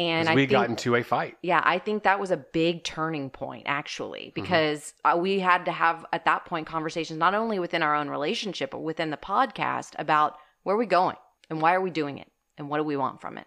And I we think, got into a fight. yeah, I think that was a big turning point actually, because uh, we had to have at that point conversations not only within our own relationship, but within the podcast about where are we going and why are we doing it and what do we want from it.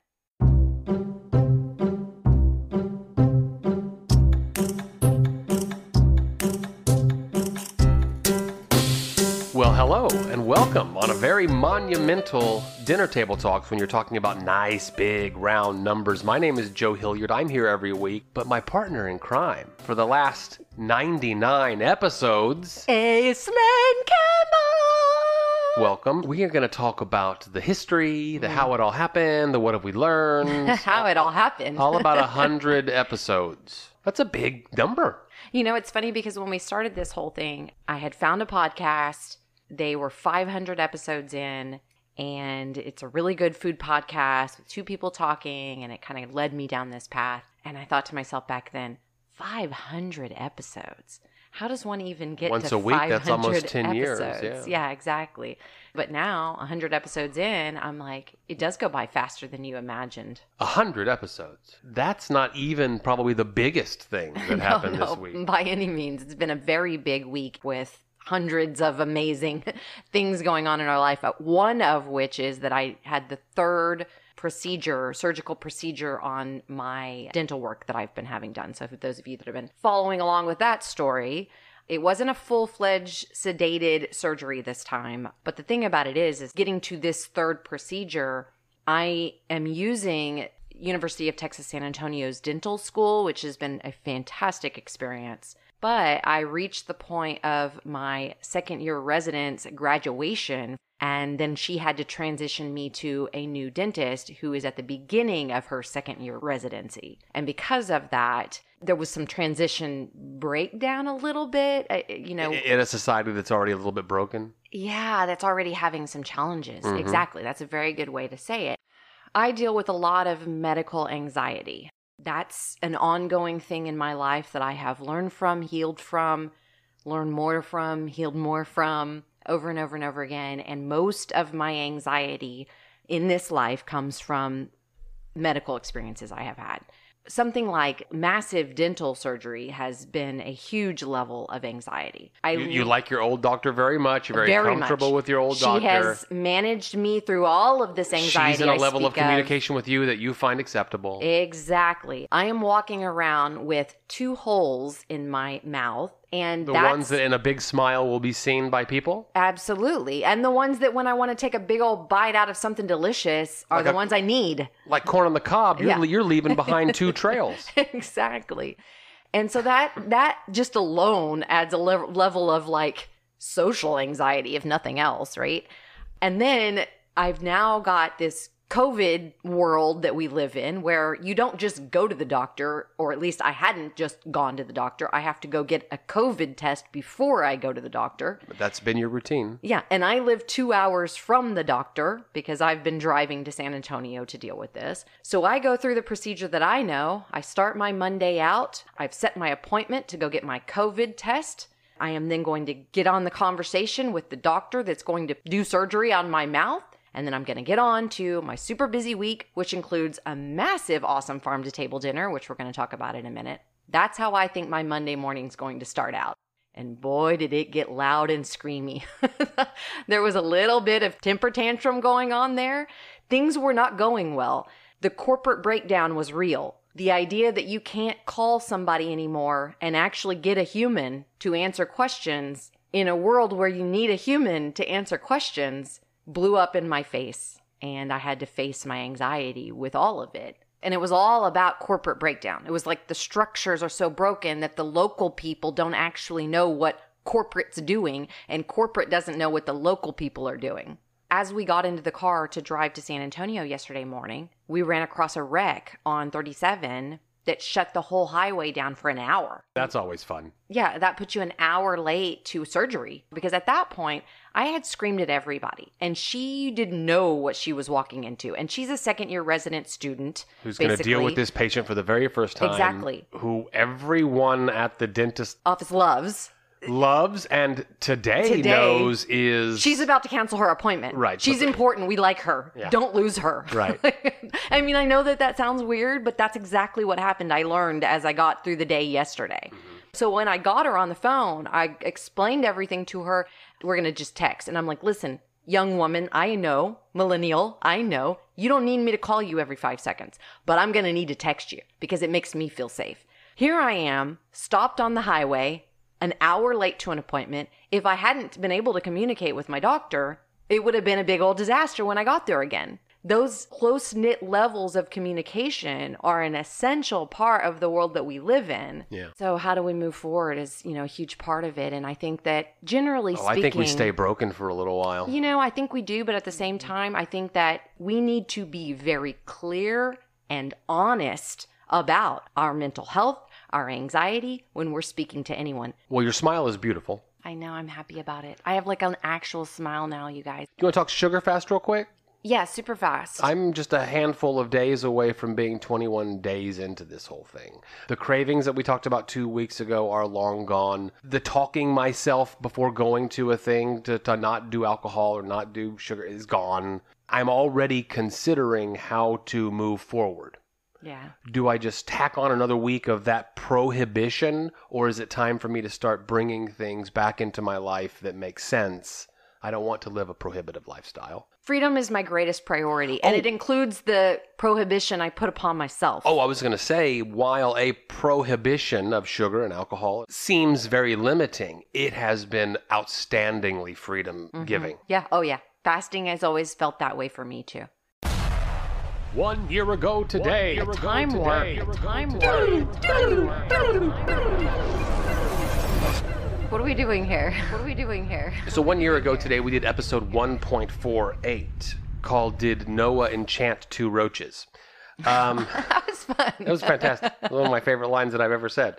Welcome on a very monumental dinner table talks when you're talking about nice, big, round numbers. My name is Joe Hilliard. I'm here every week, but my partner in crime for the last 99 episodes. Aislinn Campbell! Welcome. We are going to talk about the history, the how it all happened, the what have we learned. How it all happened. all about a hundred episodes. That's a big number. You know, it's funny because when we started this whole thing, I had found a podcast. They were 500 episodes in, and it's a really good food podcast with two people talking, and it kind of led me down this path. And I thought to myself back then, 500 episodes. How does one even get Once to a week, 500 that's almost 10 years, episodes? yeah. yeah, exactly. But now, 100 episodes in, I'm like, it does go by faster than you imagined. Hundred episodes. That's not even probably the biggest thing that happened no, this week. By any means. It's been a very big week with hundreds of amazing things going on in our life. Uh, One of which is that I had the third procedure, surgical procedure on my dental work that I've been having done. So, for those of you that have been following along with that story, it wasn't a full-fledged sedated surgery this time, but the thing about it is is getting to this third procedure, I am using University of Texas San Antonio's dental school, which has been a fantastic experience. But I reached the point of my second year residence graduation, and then she had to transition me to a new dentist who is at the beginning of her second year residency. And because of that, there was some transition breakdown a little bit. You know, In a society that's already a little bit broken. yeah, that's already having some challenges. Mhm. Exactly. That's a very good way to say it. I deal with a lot of medical anxiety. That's an ongoing thing in my life that I have learned from, healed from, learned more from, healed more from over and over and over again. And most of my anxiety in this life comes from medical experiences I have had. Something like massive dental surgery has been a huge level of anxiety. I You, you like your old doctor very much. You're very, Very comfortable much. with your old she doctor. She has managed me through all of this anxiety. She's in a I level of communication with you that you find acceptable. Exactly. I am walking around with two holes in my mouth, and the ones that in a big smile will be seen by people. absolutely, and the ones that when I want to take a big old bite out of something delicious are Like the a- ones I need. Like corn on the cob, you're, Yeah. you're leaving behind two trails. exactly. And so that that just alone adds a lev- level of like social anxiety if nothing else, right? And then I've now got this COVID world that we live in where you don't just go to the doctor, or at least I hadn't just gone to the doctor. I have to go get a COVID test before I go to the doctor. But that's been your routine. Yeah, and I live two hours from the doctor because I've been driving to San Antonio to deal with this. So I go through the procedure that I know. I start my Monday out. I've set my appointment to go get my COVID test. I am then going to get on the conversation with the doctor that's going to do surgery on my mouth. And then I'm going to get on to my super busy week, which includes a massive, awesome farm to table dinner, which we're going to talk about in a minute. That's how I think my Monday morning's going to start out. And boy, did it get loud and screamy. there was a little bit of temper tantrum going on there. Things were not going well. The corporate breakdown was real. The idea that you can't call somebody anymore and actually get a human to answer questions in a world where you need a human to answer questions blew up in my face. And I had to face my anxiety with all of it. And it was all about corporate breakdown. It was like the structures are so broken that the local people don't actually know what corporate's doing, and corporate doesn't know what the local people are doing. As we got into the car to drive to San Antonio yesterday morning, we ran across a wreck on 37 that shut the whole highway down for an hour. That's always fun. Yeah, that put you an hour late to surgery because at that point, I had screamed at everybody and she didn't know what she was walking into. And she's a second year resident student. Who's going to deal with this patient for the very first time? Exactly. Who everyone at the dentist office loves. loves and today, Today, knows is She's about to cancel her appointment. Right, She's important. We like her. Yeah. Don't lose her. Right. I mean, I know that that sounds weird, but that's exactly what happened. I learned as I got through the day yesterday. Mm-hmm. So when I got her on the phone, I explained everything to her. We're going to just text. And I'm like, listen, young woman, I know, millennial, I know, you don't need me to call you every five seconds, but I'm going to need to text you because it makes me feel safe. Here I am, stopped on the highway, an hour late to an appointment. If I hadn't been able to communicate with my doctor, it would have been a big old disaster when I got there again. Those close knit levels of communication are an essential part of the world that we live in. Yeah. So how do we move forward is, you know, a huge part of it. And I think that generally Oh, speaking, I think we stay broken for a little while. you know, I think we do, but at the same time, I think that we need to be very clear and honest about our mental health, our anxiety when we're speaking to anyone. Well, your smile is beautiful. I know I'm happy about it. I have like an actual smile now, you guys. You want to talk sugar fast real quick? Yeah, super fast. I'm just a handful of days away from being 21 days into this whole thing. The cravings that we talked about two weeks ago are long gone. The talking myself before going to a thing to, to not do alcohol or not do sugar is gone. I'm already considering how to move forward. yeah. Do I just tack on another week of that prohibition, or is it time for me to start bringing things back into my life that make sense? I don't want to live a prohibitive lifestyle. Freedom is my greatest priority, and Oh. it includes the prohibition I put upon myself. Oh, I was going to say, while a prohibition of sugar and alcohol seems very limiting, it has been outstandingly freedom mm-hmm. giving. Yeah. Oh, yeah. Fasting has always felt that way for me too. One year ago today, year ago Time warp. Time warp. What are we doing here? What are we doing here? So one year ago today, we did episode 1.48 called "Did Noah Enchant Two Roaches?" Um, That was fun. that was fantastic. One of my favorite lines that I've ever said.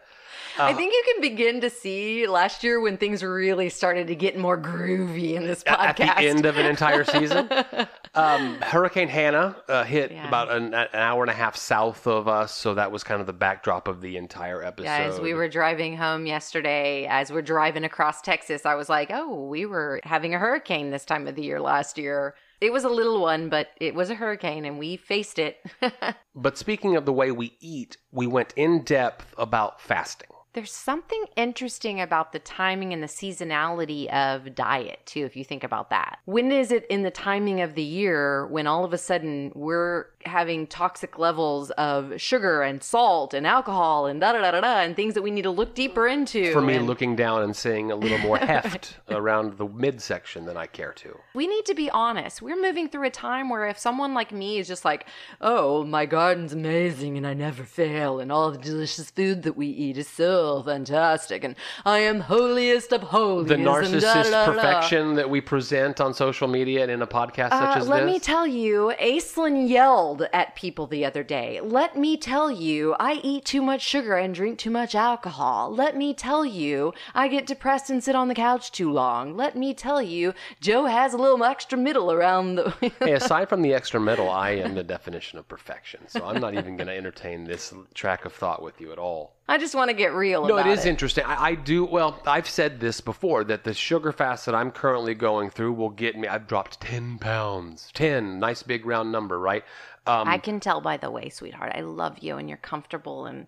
I think you can begin to see last year when things really started to get more groovy in this podcast. At the end of an entire season, um, Hurricane Hanna uh, hit Yeah. about an, an hour and a half south of us, so that was kind of the backdrop of the entire episode. As we were driving home yesterday, as we're driving across Texas, I was like, oh, we were having a hurricane this time of the year last year. It was a little one, but it was a hurricane and we faced it. But speaking of the way we eat, we went in depth about fasting. There's something interesting about the timing and the seasonality of diet, too, if you think about that. When is it in the timing of the year when all of a sudden we're having toxic levels of sugar and salt and alcohol and da da da da da and things that we need to look deeper into? For me, and looking down and seeing a little more heft around the midsection than I care to. we need to be honest. We're moving through a time where if someone like me is just like, oh, my garden's amazing and I never fail and all the delicious food that we eat is so fantastic and I am holiest of holies. The narcissist perfection that we present on social media and in a podcast such Uh, as let this. Let me tell you, Aislinn yelled at people the other day. Let me tell you, I eat too much sugar and drink too much alcohol. Let me tell you, I get depressed and sit on the couch too long. Let me tell you, Joe has a little extra middle around the. hey, aside from the extra middle, I am the definition of perfection. So I'm not even going to entertain this track of thought with you at all. I just want to get real No, about it is interesting. I, I do. Well, I've said this before that the sugar fast that I'm currently going through will get me. I've dropped ten pounds. Ten, nice big round number, right? Um, I can tell by the way, sweetheart. I love you and you're comfortable and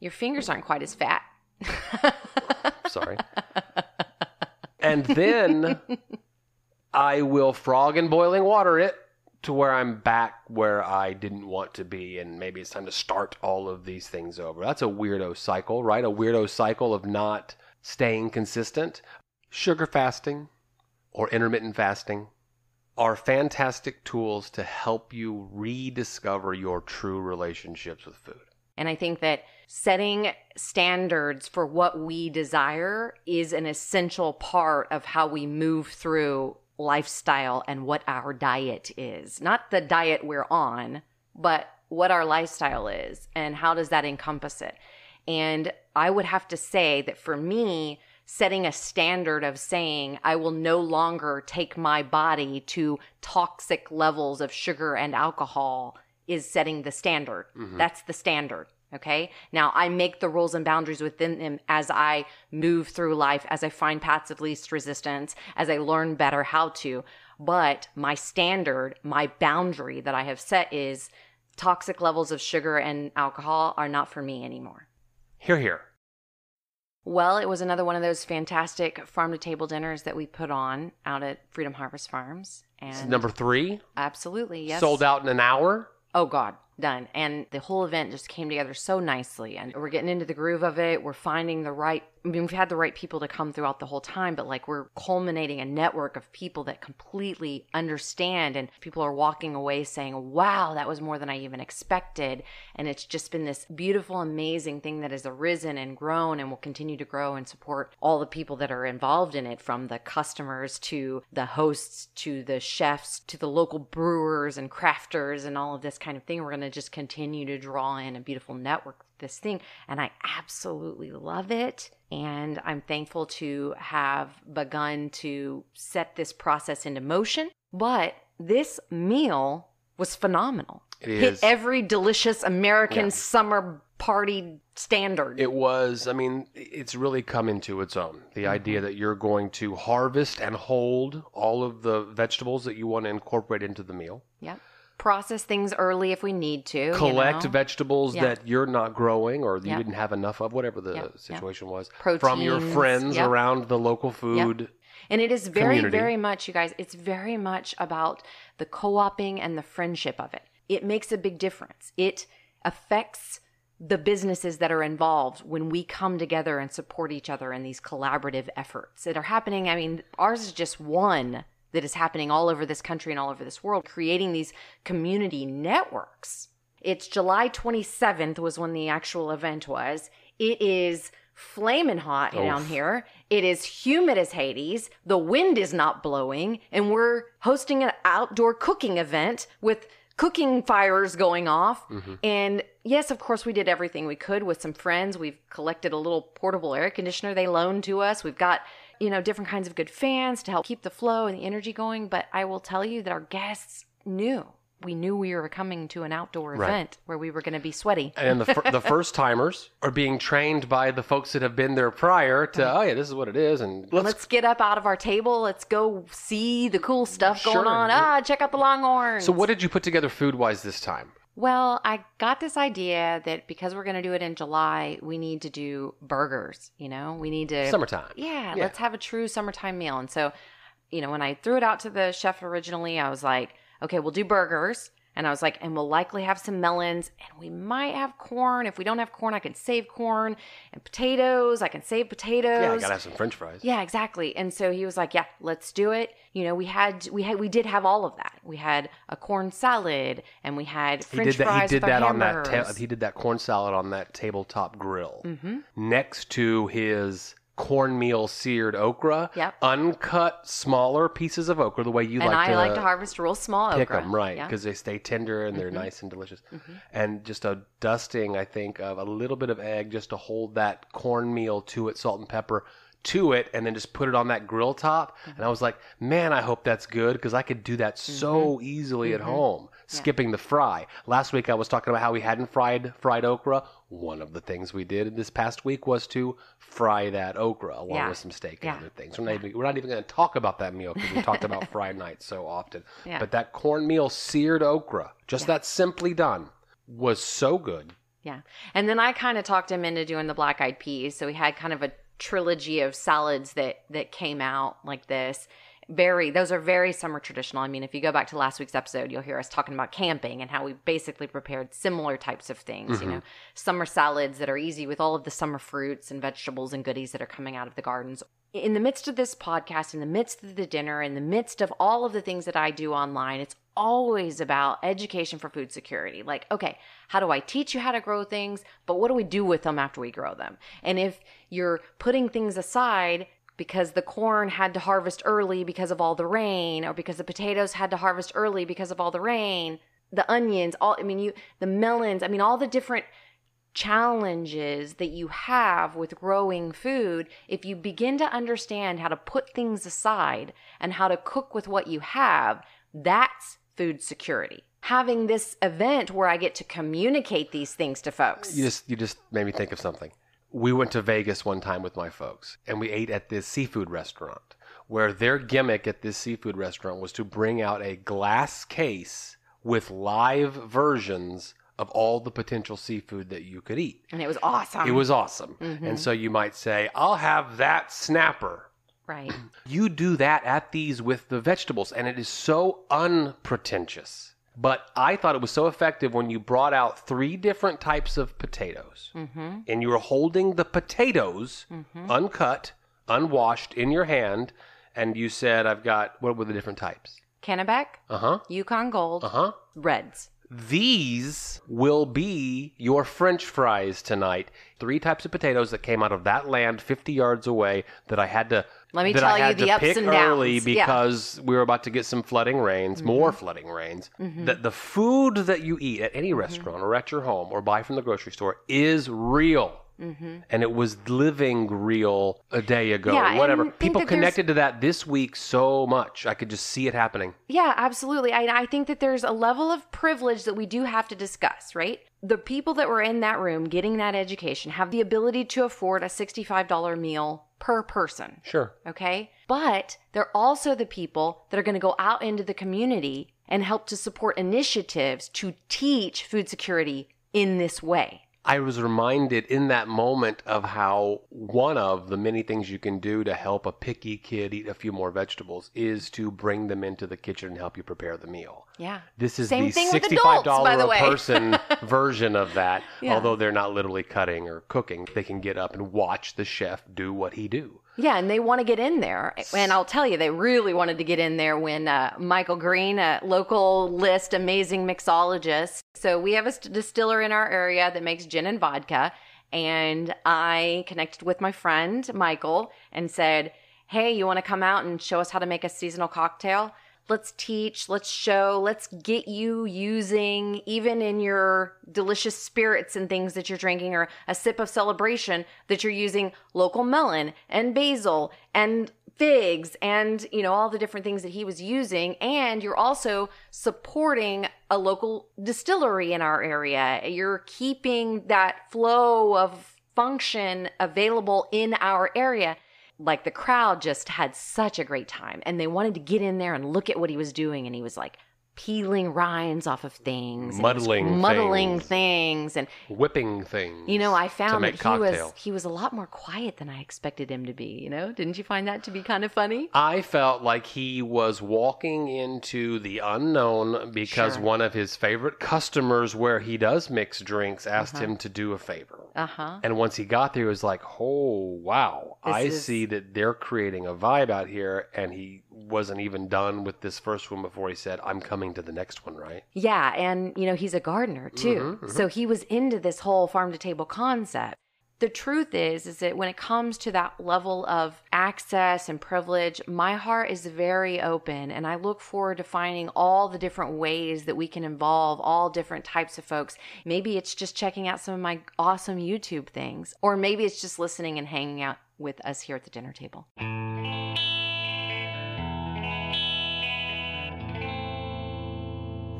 your fingers aren't quite as fat. sorry. and then I will frog in boiling water it to where I'm back where I didn't want to be, and maybe it's time to start all of these things over. That's a weirdo cycle, right? A weirdo cycle of not staying consistent. Sugar fasting or intermittent fasting are fantastic tools to help you rediscover your true relationships with food. And I think that setting standards for what we desire is an essential part of how we move through lifestyle and what our diet is. Not the diet we're on, but what our lifestyle is and how does that encompass it. And I would have to say that for me, setting a standard of saying, I will no longer take my body to toxic levels of sugar and alcohol is setting the standard. Mm-hmm. That's the standard. Okay. Now I make the rules and boundaries within them as I move through life, as I find paths of least resistance, as I learn better how to. But my standard, my boundary that I have set is toxic levels of sugar and alcohol are not for me anymore. Here, here. Well, it was another one of those fantastic farm to table dinners that we put on out at Freedom Harvest Farms. And number three. absolutely, yes. Sold out in an hour. Oh God, done. And the whole event just came together so nicely. And we're getting into the groove of it. We're finding the right I mean, we've had the right people to come throughout the whole time, but like we're culminating a network of people that completely understand and people are walking away saying, Wow, that was more than I even expected. And it's just been this beautiful, amazing thing that has arisen and grown and will continue to grow and support all the people that are involved in it, from the customers to the hosts to the chefs to the local brewers and crafters and all of this kind of thing. We're going to just continue to draw in a beautiful network this thing and I absolutely love it and I'm thankful to have begun to set this process into motion but this meal was phenomenal It hit is. every delicious American Yeah. summer party standard It was, I mean, it's really come into its own. The Mm-hmm. idea that you're going to harvest and hold all of the vegetables that you want to incorporate into the meal, yep process things early if we need to you collect know? vegetables Yeah. that you're not growing or you didn't have enough of, whatever the yep. situation was, from your friends around the local food. And it is very, community. very much, you guys, it's very much about the co oping and the friendship of it. It makes a big difference. It affects the businesses that are involved when we come together and support each other in these collaborative efforts that are happening. I mean, ours is just one that is happening all over this country and all over this world, creating these community networks. It's July 27th was when the actual event was. It is flaming hot down here. It is humid as Hades. The wind is not blowing, and we're hosting an outdoor cooking event with cooking fires going off. Mm-hmm. And yes, of course, we did everything we could with some friends. We've collected a little portable air conditioner they loaned to us. We've got you know different kinds of good fans to help keep the flow and the energy going. But I will tell you that our guests knew. We knew we were coming to an outdoor Right. event where we were going to be sweaty. And the, fir- the first timers are being trained by the folks that have been there prior to, oh, yeah, this is what it is. And let's, Let's get up out of our table. Let's go see the cool stuff going Sure. on. Ah, check out the Longhorns. So, what did you put together food wise this time? Well, I got this idea that because we're going to do it in July, we need to do burgers. You know, we need to Summertime. Yeah, Yeah. let's have a true summertime meal. And so, you know, when I threw it out to the chef originally, I was like, okay, we'll do burgers. And I was like, and we'll likely have some melons and we might have corn. If we don't have corn, I can save corn and potatoes. I can save potatoes. Yeah, I gotta have some French fries. Yeah, exactly. And so he was like, "Yeah, let's do it." You know, we had we had we did have all of that. We had a corn salad and we had He French did that. fries He did that on that. Ta- he did that corn salad on that tabletop grill Mm-hmm. next to his cornmeal seared okra. Yep. Uncut, smaller pieces of okra, the way you like. and like I to like to harvest real small pick okra. them, right? Yeah. Mm-hmm. Because they stay tender and they're nice and delicious. And just a dusting, I think, of a little bit of egg just to hold that cornmeal to it, salt and pepper to it, and then just put it on that grill top. Mm-hmm. And I was like, man, I hope that's good because I could do that Mm-hmm. so easily at home, skipping the fry. Last week I was talking about how we hadn't fried fried okra. One of the things we did this past week was to fry that okra along Yeah. with some steak Yeah. and other things. We're not even, we're not even going to talk about that meal because we talked about fried night so often. Yeah. But that cornmeal seared okra, just that simply done, was so good. Yeah. And then I kind of talked him into doing the black eyed peas. So we had kind of a trilogy of salads that that came out like this. Very those are very summer traditional. I mean, if you go back to last week's episode, you'll hear us talking about camping and how we basically prepared similar types of things, you know, mm-hmm. summer salads that are easy with all of the summer fruits and vegetables and goodies that are coming out of the gardens. In the midst of this podcast, in the midst of the dinner, in the midst of all of the things that I do online, it's always about education for food security. Like, okay, how do I teach you how to grow things? But what do we do with them after we grow them? And if you're putting things aside because the corn had to harvest early because of all the rain, or because the potatoes had to harvest early because of all the rain, the onions, all, I mean, you, the melons, I mean, all the different challenges that you have with growing food, if you begin to understand how to put things aside and how to cook with what you have, that's food security. having this event where I get to communicate these things to folks. You just you just made me think of something. We went to Vegas one time with my folks, and we ate at this seafood restaurant where their gimmick at this seafood restaurant was to bring out a glass case with live versions of all the potential seafood that you could eat. and it was awesome. It was awesome. Mm-hmm. And so you might say, I'll have that snapper. right. You do that at these with the vegetables, and it is so unpretentious. But I thought it was so effective when you brought out three different types of potatoes, Mm-hmm. and you were holding the potatoes uncut, unwashed in your hand, and you said, I've got, what were the different types? Kennebec, Uh huh. Yukon Gold, Uh huh. Reds. These will be your French fries tonight. Three types of potatoes that came out of that land 50 yards away that I had to Let me that tell I you the to ups pick and early downs. Yeah. because we were about to get some flooding rains, mm-hmm. more flooding rains. Mm-hmm. That the food that you eat at any mm-hmm. restaurant or at your home or buy from the grocery store is real. Mm-hmm. And it was living real a day ago, Yeah, whatever. People connected to that this week so much. I could just see it happening. Yeah, absolutely. I, I think that there's a level of privilege that we do have to discuss, right? The people that were in that room getting that education have the ability to afford a $65 meal per person. Sure. Okay. But they're also the people that are going to go out into the community and help to support initiatives to teach food security in this way. I was reminded in that moment of how one of the many things you can do to help a picky kid eat a few more vegetables is to bring them into the kitchen and help you prepare the meal. Yeah. This is Same the $65 adults, the a person version of that. Yeah. Although they're not literally cutting or cooking, they can get up and watch the chef do what he do. Yeah, and they want to get in there. And I'll tell you, they really wanted to get in there when uh, Michael Green, a local list amazing mixologist. So we have a st- distiller in our area that makes gin and vodka. And I connected with my friend, Michael, and said, Hey, you want to come out and show us how to make a seasonal cocktail? Let's teach, let's show, let's get you using, even in your delicious spirits and things that you're drinking, or a sip of celebration, that you're using local melon and basil and figs and, you know, all the different things that he was using. And you're also supporting a local distillery in our area. You're keeping that flow of function available in our area like the crowd just had such a great time and they wanted to get in there and look at what he was doing and he was like peeling rinds off of things Muddling muddling things. things and Whipping things. you know i found that he was he was a lot more quiet than i expected him to be you know didn't you find that to be kind of funny I felt like he was walking into the unknown because Sure. one of his favorite customers, where he does mix drinks, asked Uh-huh. him to do a favor. uh-huh And once he got there, he was like, oh, wow, This I is- see that they're creating a vibe out here. And he wasn't even done with this first one before he said, I'm coming to the next one, right? Yeah, and you know, he's a gardener too. Mhm, So he was into this whole farm to table concept. The truth is is that when it comes to that level of access and privilege, my heart is very open and I look forward to finding all the different ways that we can involve all different types of folks. Maybe it's just checking out some of my awesome YouTube things or maybe it's just listening and hanging out with us here at the dinner table.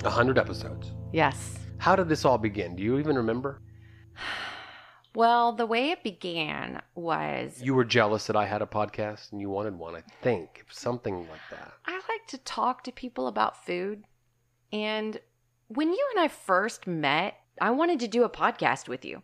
A hundred episodes. Yes. How did this all begin? Do you even remember? Well, the way it began was You were jealous that I had a podcast and you wanted one, I think. Something like that. I like to talk to people about food. And when you and I first met, I wanted to do a podcast with you.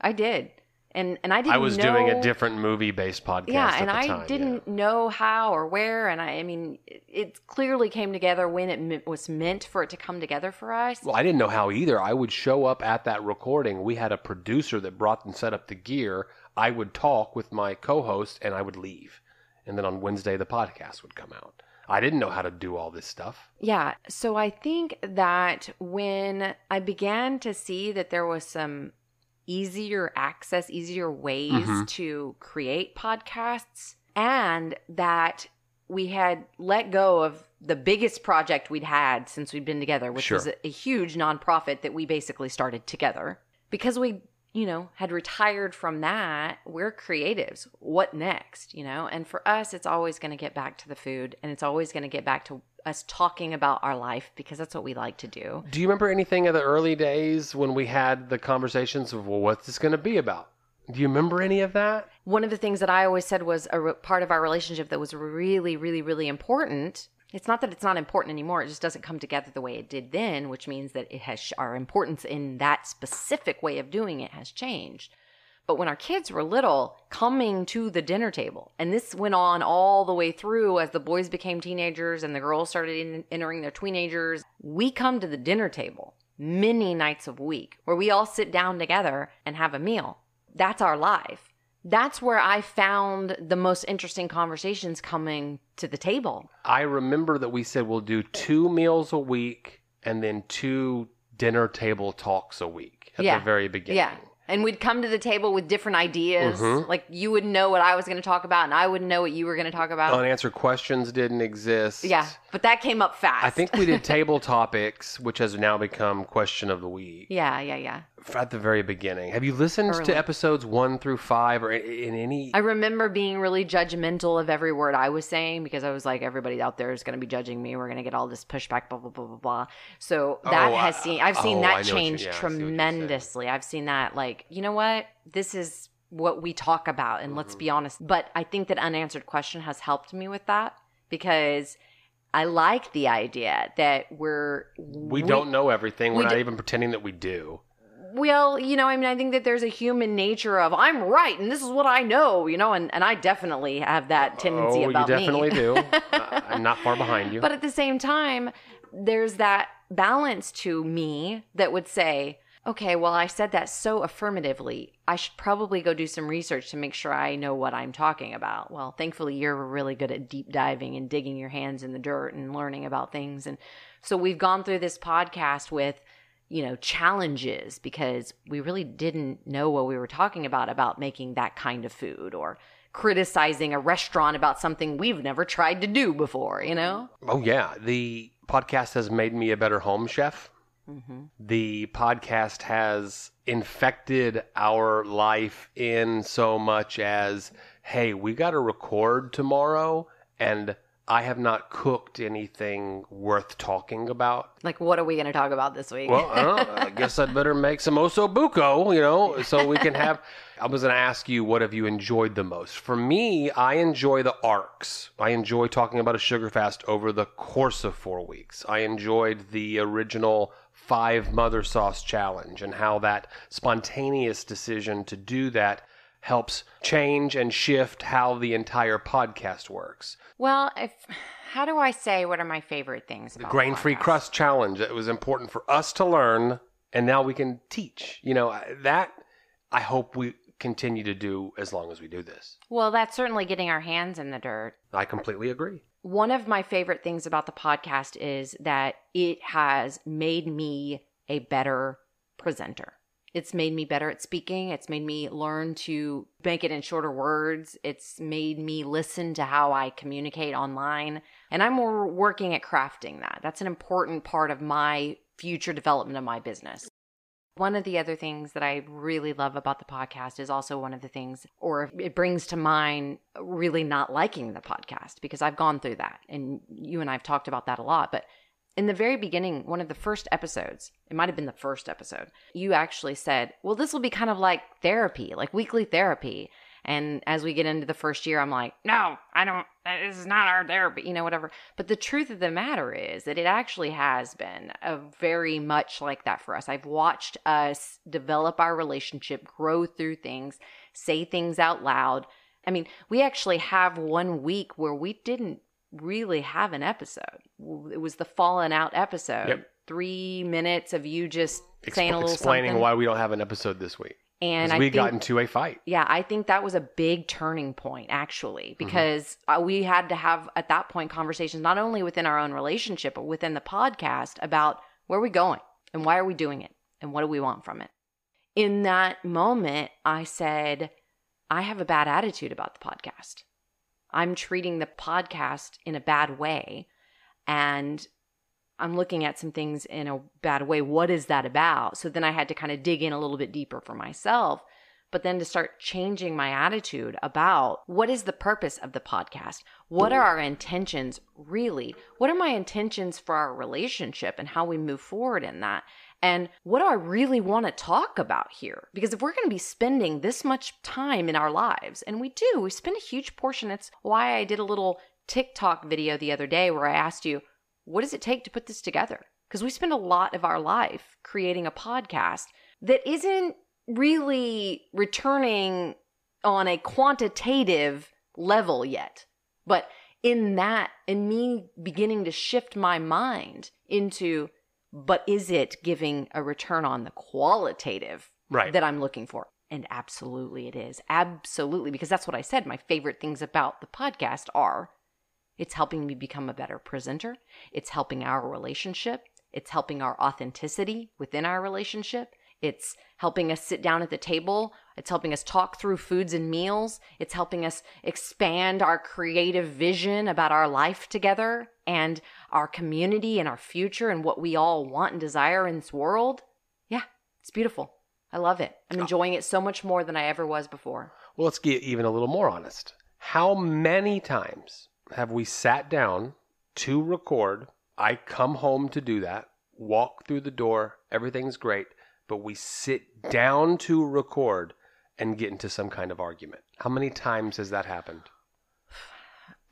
I did. And and I didn't I was know, doing a different movie based podcast. Yeah, at and the I time, yeah. didn't know how or where and I I mean it, it clearly came together when it me- was meant for it to come together for us. Well, I didn't know how either. I would show up at that recording. We had a producer that brought and set up the gear. I would talk with my co host and I would leave. And then on Wednesday, the podcast would come out. I didn't know how to do all this stuff. Yeah. So I think that when I began to see that there was some easier access, easier ways Mhm. to create podcasts, and that we had let go of the biggest project we'd had since we'd been together, which Sure. was a, a huge nonprofit that we basically started together because we you know, had retired from that, we're creatives. What next, you know? And for us, it's always going to get back to the food and it's always going to get back to us talking about our life because that's what we like to do. Do you remember anything of the early days when we had the conversations of, well, what's this going to be about? Do you remember any of that? One of the things that I always said was a re- part of our relationship that was really, really, really important. It's not that it's not important anymore. It just doesn't come together the way it did then, which means that it has our importance in that specific way of doing it has changed. But when our kids were little, coming to the dinner table, and this went on all the way through as the boys became teenagers and the girls started in, entering their teenagers, we come to the dinner table many nights a week where we all sit down together and have a meal. That's our life. That's where I found the most interesting conversations coming to the table. I remember that we said we'll do two meals a week and then two dinner table talks a week at Yeah. the very beginning. Yeah. And we'd come to the table with different ideas. Mhm. Like you would know what I was going to talk about, and I wouldn't know what you were going to talk about. Unanswered questions didn't exist. yeah. But that came up fast. I think we did table topics, which has now become question of the week. Yeah, yeah, yeah. At the very beginning. Have you listened Early. to episodes one through five or in, any? I remember being really judgmental of every word I was saying because I was like, everybody out there is going to be judging me. We're going to get all this pushback, blah blah blah blah blah. So that Oh, has I- seen I've seen oh, that what you- change yeah, I see what you're saying. tremendously. I've seen that like, you know what? This is what we talk about, and let's Mm-hmm. be honest. But I think that unanswered question has helped me with that because I like the idea that we're we don't know everything. We're we not even pretending that we do. Well, you know, I mean, I think that there's a human nature of I'm right and this is what I know, you know, and, and I definitely have that tendency oh, about me. you me. definitely do. I'm not far behind you. But at the same time, there's that balance to me that would say, okay, well, I said that so affirmatively. I should probably go do some research to make sure I know what I'm talking about. Well, thankfully, you're really good at deep diving and digging your hands in the dirt and learning about things. And so we've gone through this podcast with, you know, challenges because we really didn't know what we were talking about, about making that kind of food or criticizing a restaurant about something we've never tried to do before, you know? oh yeah, the podcast has made me a better home chef. Mm-hmm. The podcast has infected our life in so much as, hey, we got to record tomorrow, and I have not cooked anything worth talking about. Like, what are we going to talk about this week? Well, I, I guess I'd better make some osso buco, you know, so we can have. I was going to ask you, what have you enjoyed the most? For me, I enjoy the arcs. I enjoy talking about a sugar fast over the course of four weeks. I enjoyed the original five mother sauce challenge and how that spontaneous decision to do that helps change and shift how the entire podcast works. well, if how do I say what are my favorite things about grain free crust challenge it was important for us to learn and now we can teach you know that i hope we continue to do as long as we do this Well, that's certainly getting our hands in the dirt. i completely agree One of my favorite things about the podcast is that it has made me a better presenter. It's made me better at speaking. It's made me learn to make it in shorter words. It's made me listen to how I communicate online. And I'm more working at crafting that. That's an important part of my future development of my business. One of the other things that I really love about the podcast is also one of the things, or it brings to mind really not liking the podcast because I've gone through that. And you and I have talked about that a lot. But in the very beginning, one of the first episodes, it might have been the first episode, you actually said, well, this will be kind of like therapy, like weekly therapy. And as we get into the first year, I'm like, no, I don't, uh, this is not our therapy, you know, whatever. But the truth of the matter is that it actually has been a very much like that for us. I've watched us develop our relationship, grow through things, say things out loud. I mean, we actually have one week where we didn't really have an episode. It was the fallen out episode. Yep. Three minutes of you just Expl- saying a little explaining something. why we don't have an episode this week and I we think, got into a fight yeah, I think that was a big turning point actually Mm-hmm. because uh, we had to have at that point conversations not only within our own relationship but within the podcast about where are we going and why are we doing it and what do we want from it. In that moment, I said, I have a bad attitude about the podcast. I'm treating the podcast in a bad way and I'm looking at some things in a bad way. What is that about? So then I had to kind of dig in a little bit deeper for myself, but then to start changing my attitude about what is the purpose of the podcast? What are our intentions really? What are my intentions for our relationship and how we move forward in that? And what do I really want to talk about here? Because if we're going to be spending this much time in our lives, and we do, we spend a huge portion. It's why I did a little TikTok video the other day where I asked you, what does it take to put this together? Because we spend a lot of our life creating a podcast that isn't really returning on a quantitative level yet. But in that, in me beginning to shift my mind into but is it giving a return on the qualitative Right. that I'm looking for? And absolutely it is. Absolutely. Because that's what I said. My favorite things about the podcast are it's helping me become a better presenter, it's helping our relationship, it's helping our authenticity within our relationship. It's helping us sit down at the table. It's helping us talk through foods and meals. It's helping us expand our creative vision about our life together and our community and our future and what we all want and desire in this world. Yeah, it's beautiful. I love it. I'm oh. enjoying it so much more than I ever was before. Well, let's get even a little more honest. How many times have we sat down to record? I come home to do that, walk through the door, everything's great, but we sit down to record and get into some kind of argument. How many times has that happened?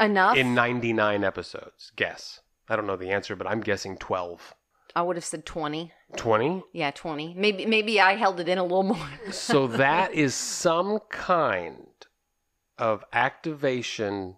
Enough. In 99 episodes. Guess. I don't know the answer, but I'm guessing 12. I would have said 20. 20? Yeah, 20. Maybe maybe I held it in a little more. So that is some kind of activation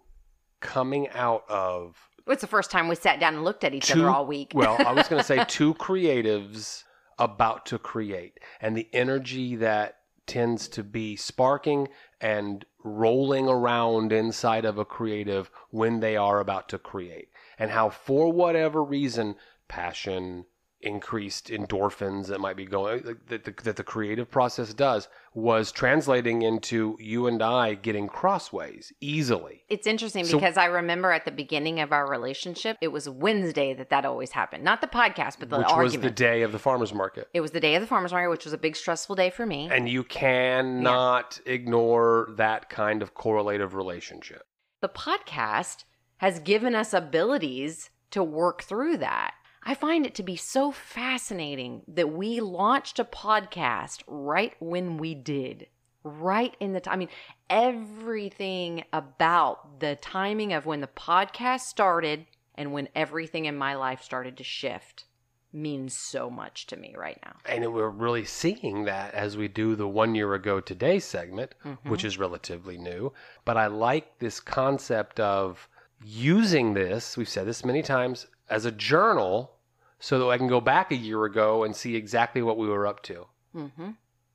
coming out of it's the first time we sat down and looked at each two- other all week. well, I was going to say two creatives about to create, and the energy that tends to be sparking and rolling around inside of a creative when they are about to create, and how for whatever reason, passion, increased endorphins that might be going that the, that the creative process does was translating into you and I getting crossways easily. It's interesting So- because I remember at the beginning of our relationship, it was Wednesday that that always happened. Not the podcast, but the which was the day of the farmers market. it was the day of the farmer's market, which was a big stressful day for me. And you cannot ignore that kind of correlative relationship. the podcast has given us abilities to work through that. I find it to be so fascinating that we launched a podcast right when we did. Right in the time. I mean, everything about the timing of when the podcast started and when everything in my life started to shift means so much to me right now. And we're really seeing that as we do the one year ago today segment, mm-hmm. which is relatively new. But I like this concept of using this, we've said this many times, as a journal so that I can go back a year ago and see exactly what we were up to. Mm-hmm.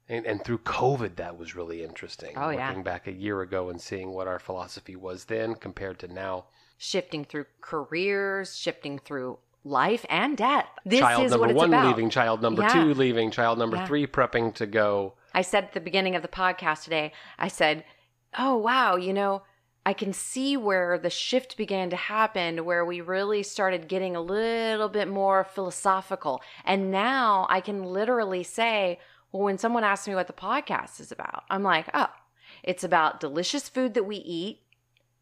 And, and through COVID, that was really interesting. Oh, yeah. Looking back a year ago and seeing what our philosophy was then compared to now. Shifting through careers, shifting through life and death. This child is number what it's one about. leaving, child number Yeah. two leaving, child number Yeah. three prepping to go. I said at the beginning of the podcast today, I said, Oh, wow, you know, I can see where the shift began to happen, where we really started getting a little bit more philosophical. And now I can literally say, Well, when someone asks me what the podcast is about, I'm like, Oh, it's about delicious food that we eat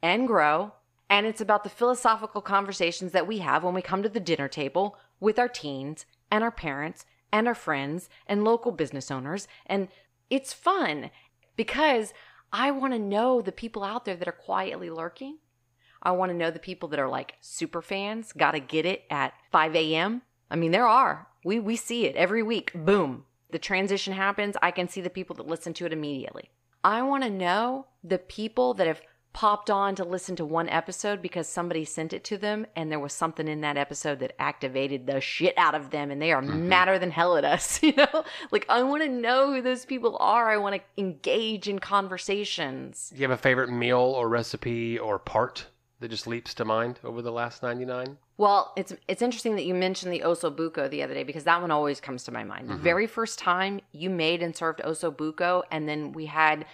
and grow. And it's about the philosophical conversations that we have when we come to the dinner table with our teens and our parents and our friends and local business owners. And it's fun because I want to know the people out there that are quietly lurking. I want to know the people that are like super fans, got to get it at 5 a.m. I mean, there are. We, we see it every week. Boom. The transition happens. I can see the people that listen to it immediately. I want to know the people that have popped on to listen to one episode because somebody sent it to them and there was something in that episode that activated the shit out of them and they are mm-hmm. madder than hell at us, you know? Like I want to know who those people are. I want to engage in conversations. Do you have a favorite meal or recipe or part that just leaps to mind over the last 99? Well, it's it's interesting that you mentioned the osobuco the other day because that one always comes to my mind. The mm-hmm. very first time you made and served osobuco and then we had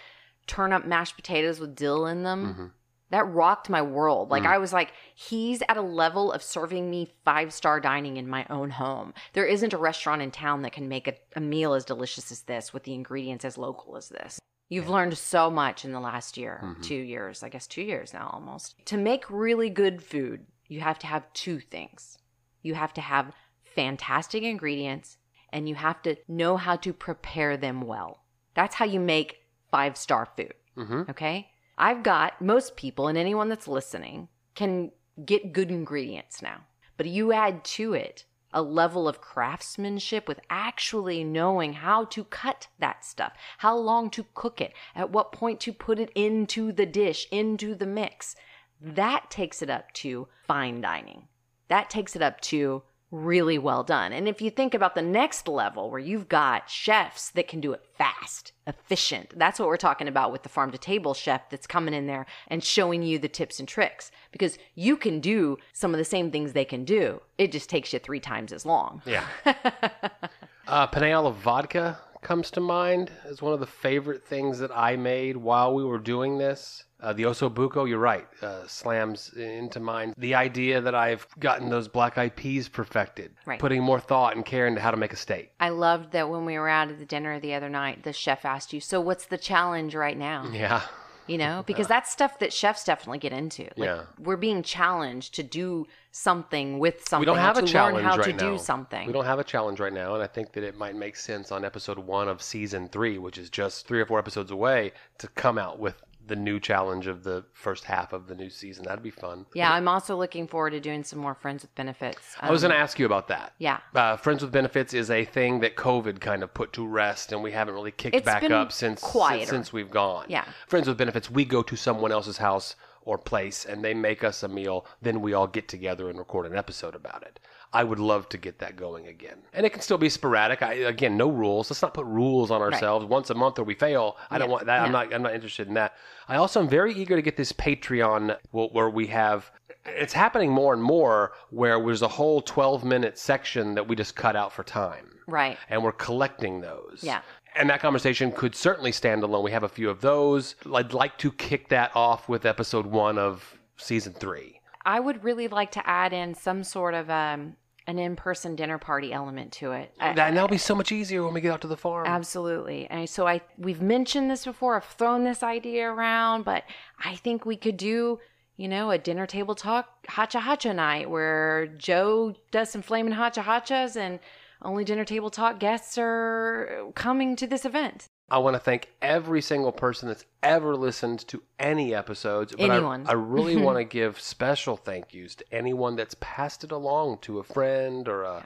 turnip mashed potatoes with dill in them. Mm-hmm. That rocked my world. Like mm. I was like, he's at a level of serving me five star dining in my own home. There isn't a restaurant in town that can make a, a meal as delicious as this with the ingredients as local as this. You've learned so much in the last year, mm-hmm. two years, I guess two years now almost. To make really good food, you have to have two things. You have to have fantastic ingredients and you have to know how to prepare them well. That's how you make five star food. Mm-hmm. Okay. I've got most people and anyone that's listening can get good ingredients now, but you add to it a level of craftsmanship with actually knowing how to cut that stuff, how long to cook it, at what point to put it into the dish, into the mix. That takes it up to fine dining. That takes it up to really well done. And if you think about the next level where you've got chefs that can do it fast, efficient, that's what we're talking about with the farm to table chef that's coming in there and showing you the tips and tricks because you can do some of the same things they can do. It just takes you three times as long. Yeah. uh, Penne alla vodka comes to mind as one of the favorite things that I made while we were doing this. Uh, the Osso buco, you're right, uh, slams into mind the idea that I've gotten those black eyed peas perfected, Right. putting more thought and care into how to make a steak. I loved that when we were out at the dinner the other night, the chef asked you, So what's the challenge right now? Yeah. You know because that's stuff that chefs definitely get into like Yeah. we're being challenged to do something with something We don't have a challenge how right to now. do something We don't have a challenge right now, and I think that it might make sense on episode one of season three, which is just three or four episodes away, to come out with the new challenge of the first half of the new season. That'd be fun. yeah i'm also looking forward to doing some more friends with benefits I was Um, going to ask you about that. yeah Uh, Friends with Benefits is a thing that COVID kind of put to rest, and we haven't really kicked It's back up since quieter. since we've gone. Yeah. Friends with Benefits, we go to someone else's house or place, and they make us a meal. Then we all get together and record an episode about it. I would love to get that going again, and it can still be sporadic. I, again, no rules. Let's not put rules on ourselves. Once a month or we fail. I don't want that. I'm not. I'm not interested in that. I also am very eager to get this Patreon where we have. It's happening more and more where there's a whole 12 minute section that we just cut out for time right and we're collecting those. Yeah. And that conversation could certainly stand alone. We have a few of those. I'd like to kick that off with episode one of season three. I would really like to add in some sort of um an in-person dinner party element to it That, and that'll be so much easier when we get out to the farm. Absolutely. And so I we've mentioned this before. I've thrown this idea around, but I think we could do, you know, a dinner table talk hacha hacha night where Joe does some flaming hacha hachas and only dinner table talk guests are coming to this event. I want to thank every single person that's ever listened to any episodes. But I- Anyone. I, really want to give special thank yous to anyone that's passed it along to a friend or a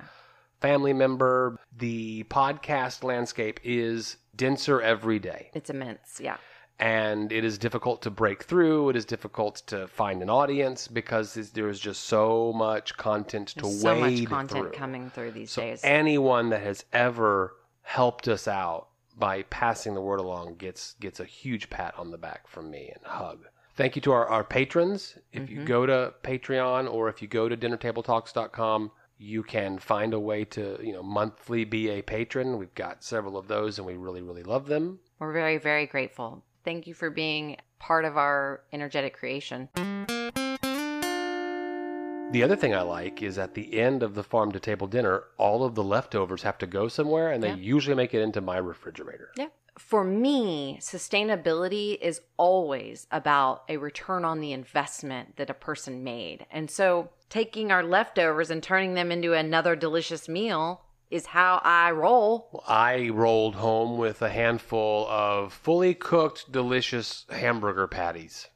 family member. The podcast landscape is denser every day. It's immense. Yeah. and it is difficult to break through. It is difficult to find an audience because there's- there's just so much content to There's so wade much content through. coming through these So days. anyone that has ever helped us out by passing the word along gets gets a huge pat on the back from me and hug. Thank you to our, our patrons. If Mm-hmm. you go to Patreon or if you go to dinnertabletalks.com, you can find a way to, you know, monthly be a patron. We've got several of those and we really, really love them. We're very, very grateful. Thank you for being part of our energetic creation. The other thing I like is at the end of the farm to table dinner, all of the leftovers have to go somewhere and they Yeah. usually make it into my refrigerator. Yeah. For me, sustainability is always about a return on the investment that a person made. And so taking our leftovers and turning them into another delicious meal is how I roll. I rolled home with a handful of fully cooked, delicious hamburger patties.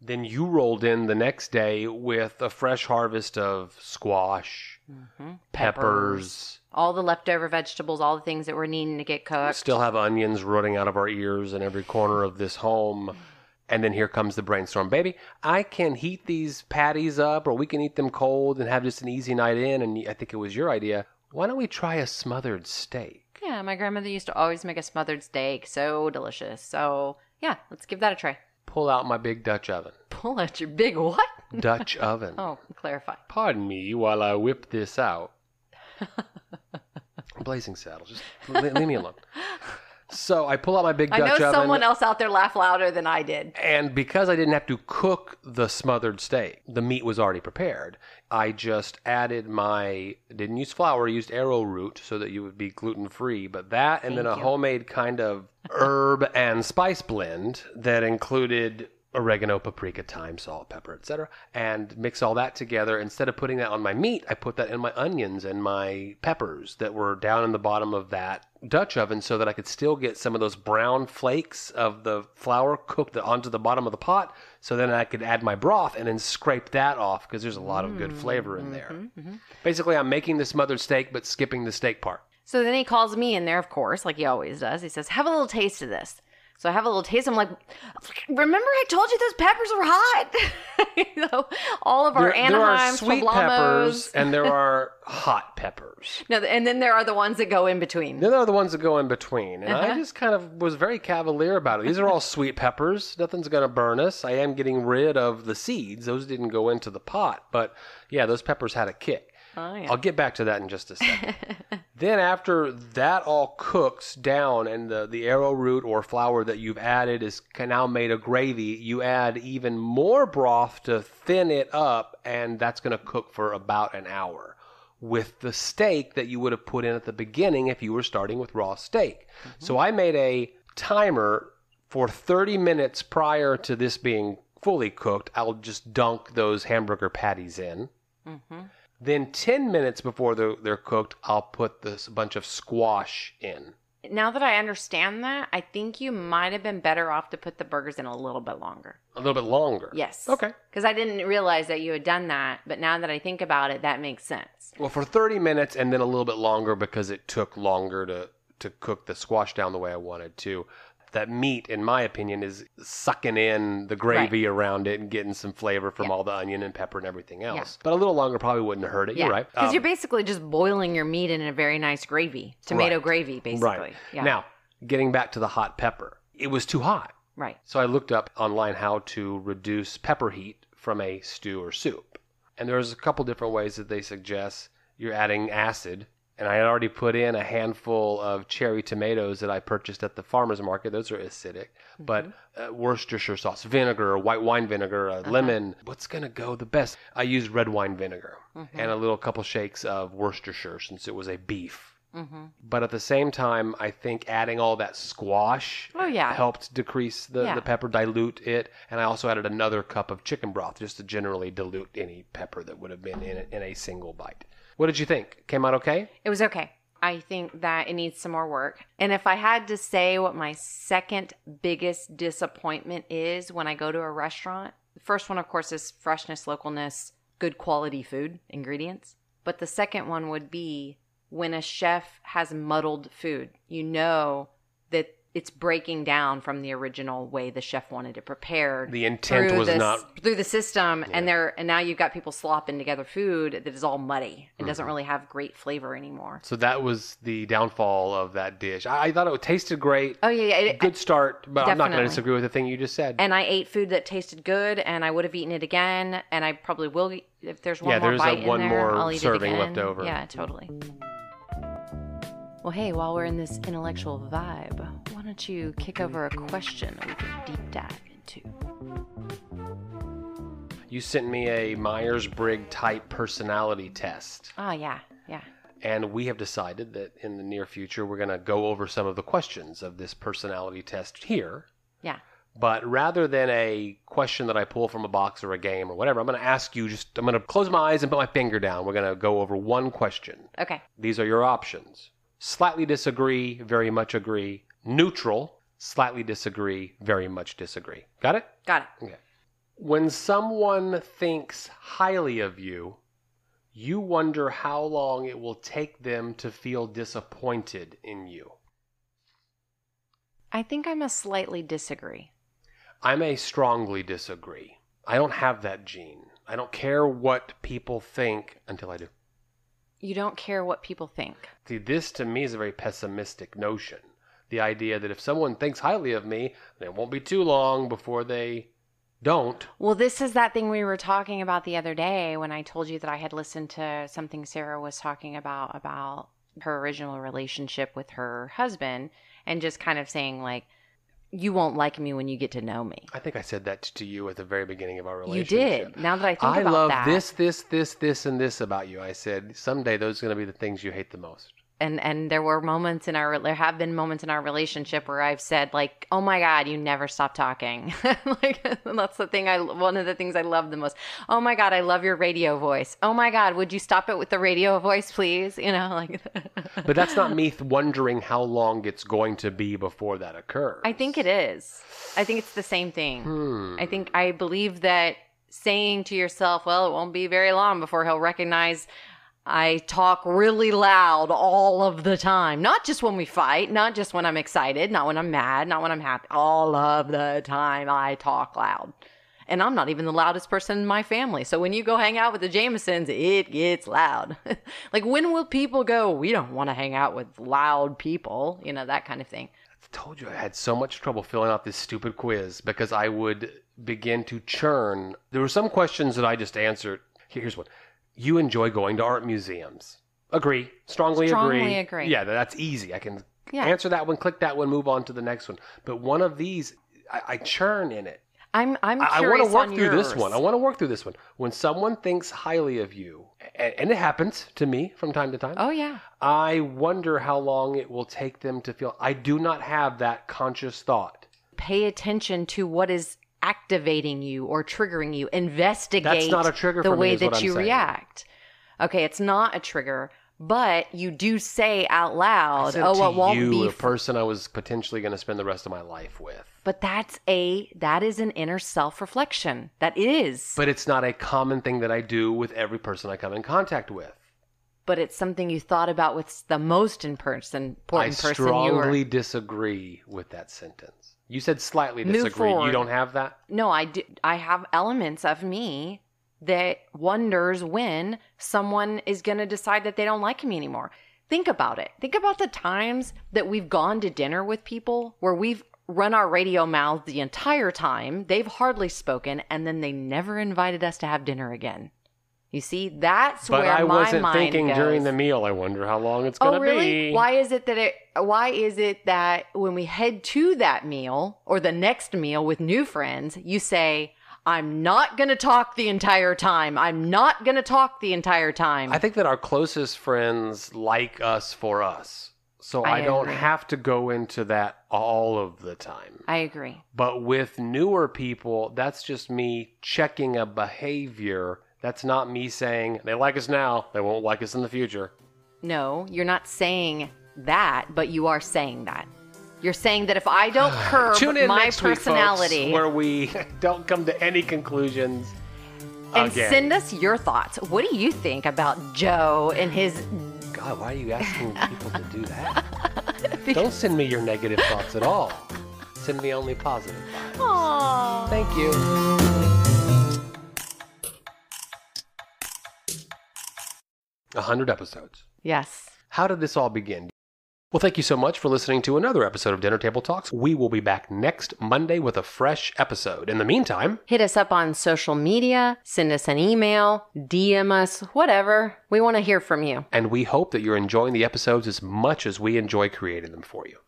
Then you rolled in the next day with a fresh harvest of squash, Mm-hmm. peppers. All the leftover vegetables, all the things that were needing to get cooked. Still have onions rooting out of our ears in every corner of this home. And then here comes the brainstorm. Baby, I can heat these patties up, or we can eat them cold and have just an easy night in. And I think it was your idea. Why don't we try a smothered steak? Yeah, my grandmother used to always make a smothered steak. So delicious. So, yeah, let's give that a try. Pull out my big Dutch oven. Pull out your big what? Dutch oven. Oh, clarify. Pardon me while I whip this out. Blazing Saddles, just leave me alone. So I pull out my big Dutch oven. I know oven. someone else out there laughed louder than I did. And because I didn't have to cook the smothered steak, the meat was already prepared. I just added my didn't use flour, I used arrowroot so that you would be gluten free. But that and then a you. homemade kind of herb and spice blend that included oregano, paprika, thyme, salt, pepper, etc. And mix all that together. Instead of putting that on my meat, I put that in my onions and my peppers that were down in the bottom of that Dutch oven so that I could still get some of those brown flakes of the flour cooked onto the bottom of the pot. So then I could add my broth and then scrape that off because there's a lot of good flavor in there. Mm-hmm, mm-hmm. Basically, I'm making the smothered steak but skipping the steak part. So then he calls me in there, of course, like he always does. He says, Have a little taste of this. So I have a little taste. I'm like, Remember I told you those peppers were hot? you know, all of our There, there are Anaheims, sweet Poblanos. peppers and there are hot peppers. No, and then there are the ones that go in between. Then there are the ones that go in between. And I Uh-huh. just kind of was very cavalier about it. These are all sweet peppers. Nothing's going to burn us. I am getting rid of the seeds. Those didn't go into the pot. But yeah, those peppers had a kick. Oh, yeah. I'll get back to that in just a second. then after that all cooks down and the, the arrowroot or flour that you've added is now made a gravy, you add even more broth to thin it up, and that's going to cook for about an hour with the steak that you would have put in at the beginning if you were starting with raw steak. Mm-hmm. So I made a timer for 30 minutes prior to this being fully cooked. I'll just dunk those hamburger patties in. Mm-hmm. Then 10 minutes before they're, they're cooked, I'll put this bunch of squash in. Now that I understand that, I think you might have been better off to put the burgers in a little bit longer. A little bit longer. Yes. Okay. Because I didn't realize that you had done that, but now that I think about it, that makes sense. Well, for 30 minutes and then a little bit longer because it took longer to, to cook the squash down the way I wanted to. That meat, in my opinion, is sucking in the gravy around it and getting some flavor from Yeah. all the onion and pepper and everything else. But a little longer probably wouldn't have hurt it. You're right. Because Um, you're basically just boiling your meat in a very nice gravy, tomato Right. gravy, basically. Right. Yeah. Now, getting back to the hot pepper, it was too hot. right. So I looked up online how to reduce pepper heat from a stew or soup. And there's a couple different ways that they suggest you're adding acid. And I had already put in a handful of cherry tomatoes that I purchased at the farmer's market. Those are acidic. But uh, Worcestershire sauce, vinegar, white wine vinegar, uh, lemon. What's going to go the best? I used red wine vinegar and a little couple shakes of Worcestershire since it was a beef. Mm-hmm. But at the same time, I think adding all that squash Oh, yeah. helped decrease the, Yeah. the pepper, dilute it. And I also added another cup of chicken broth just to generally dilute any pepper that would have been in it in a single bite. What did you think? Came out okay? It was okay. I think that it needs some more work. And if I had to say what my second biggest disappointment is when I go to a restaurant, the first one, of course, is freshness, localness, good quality food, ingredients. But the second one would be when a chef has muddled food. You know it's breaking down from the original way the chef wanted it prepared. The intent was the, not- through the system, and they're and now you've got people slopping together food that is all muddy. It Mm-hmm. doesn't really have great flavor anymore. So that was the downfall of that dish. I, I thought it tasted great. Oh yeah, yeah. It, Good start, but I'm not going to disagree with the thing you just said. and I ate food that tasted good, and I would have eaten it again, and I probably will if there's one Yeah, more there's a bite one in there. more I'll eat serving it again. left over. Yeah, totally. Well, hey, while we're in this intellectual vibe, why don't you kick over a question that we can deep dive into? you sent me a Myers Briggs type personality test. Oh yeah, yeah. And we have decided that in the near future, we're going to go over some of the questions of this personality test here. Yeah. But rather than a question that I pull from a box or a game or whatever, I'm going to ask you just, I'm going to close my eyes and put my finger down. We're going to go over one question. Okay. These are your options slightly disagree, very much agree, neutral, slightly disagree, very much disagree. Got it? Got it. Okay. When someone thinks highly of you, you wonder how long it will take them to feel disappointed in you. I think I'm a slightly disagree. I may strongly disagree. I don't have that gene. I don't care what people think until I do. You don't care what people think. See, this to me is a very pessimistic notion. The idea that if someone thinks highly of me, then it won't be too long before they don't. Well, this is that thing we were talking about the other day when I told you that I had listened to something Sarah was talking about about her original relationship with her husband and just kind of saying like you won't like me when you get to know me. I think I said that to you at the very beginning of our relationship. You relationship. did. Now that I think I about love that, this, this, this, this, and this about you. I said someday those are going to be the things you hate the most. And and there were moments in our there have been moments in our relationship where I've said like, "Oh my god, you never stop talking." like that's the thing I one of the things I love the most. "Oh my god, I love your radio voice." "Oh my god, would you stop it with the radio voice, please?" You know, like But that's not me th- wondering how long it's going to be before that occurs. I think it is. I think it's the same thing. Hmm. I think I believe that saying to yourself, well, it won't be very long before he'll recognize I talk really loud all of the time. Not just when we fight, not just when I'm excited, not when I'm mad, not when I'm happy. All of the time I talk loud. And I'm not even the loudest person in my family. So when you go hang out with the Jamesons, it gets loud. like, when will people go, we don't want to hang out with loud people? You know, that kind of thing. I told you I had so much trouble filling out this stupid quiz because I would begin to churn. There were some questions that I just answered. Here's one. You enjoy going to art museums. Agree. Strongly, Strongly agree. agree. Yeah, that's easy. I can Yeah. answer that one, click that one, move on to the next one. But one of these, I, I churn in it. I'm, I'm I, I want to work on through this one. I want to work through this one. When someone thinks highly of you, and, and it happens to me from time to time, Oh, yeah. I wonder how long it will take them to feel. I do not have that conscious thought. pay attention to what is activating you or triggering you. Investigate That's not a trigger the way that I'm you saying. react. Okay, it's not a trigger, but you do say out I loud, "Oh, to it won't you, be." a f-" person I was potentially going to spend the rest of my life with. but that's a that is an inner self reflection. That is, But it's not a common thing that I do with every person I come in contact with. but it's something you thought about with the most in person I important person you were. strongly disagree with that sentence. You said slightly Move disagree. You don't have that? No, I do. I have elements of me that wonders when someone is going to decide that they don't like me anymore. Think about it. Think about the times that we've gone to dinner with people where we've run our radio mouths the entire time. They've hardly spoken, and then they never invited us to have dinner again. You see, that's But where I my wasn't mind thinking goes. during the meal. I wonder how long it's going to Oh, really? be. Why is it that it? Why is it that when we head to that meal or the next meal with new friends, you say, "I'm not going to talk the entire time. I'm not going to talk the entire time." I think that our closest friends like us for us. So I, I don't have to go into that all of the time. I agree. But with newer people, that's just me checking a behavior. That's not me saying they like us now, they won't like us in the future. No, you're not saying that, but you are saying that. You're saying that if I don't curb Tune in my next week, folks, personality where we don't come to any conclusions. and again. send us your thoughts, what do you think about Joe and his God, why are you asking people to do that? don't send me your negative thoughts at all. Send me only positive vibes. Aww. Thank you. A hundred episodes. Yes. How did this all begin? Well, thank you so much for listening to another episode of Dinner Table Talks. We will be back next Monday with a fresh episode. In the meantime, Hit us up on social media, send us an email, DM us, whatever. We want to hear from you. and we hope that you're enjoying the episodes as much as we enjoy creating them for you.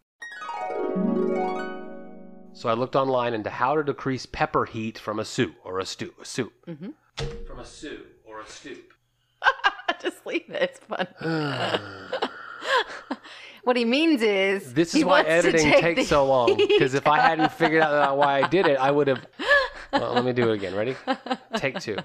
So I looked online into how to decrease pepper heat from a soup or a stew. A soup. Mm-hmm. From a soup or a stoop. Just leave it. It's fun. what he means is This is why editing take takes so long. Because if I hadn't figured out why I did it, I would have. Well, let me do it again. Ready? Take two.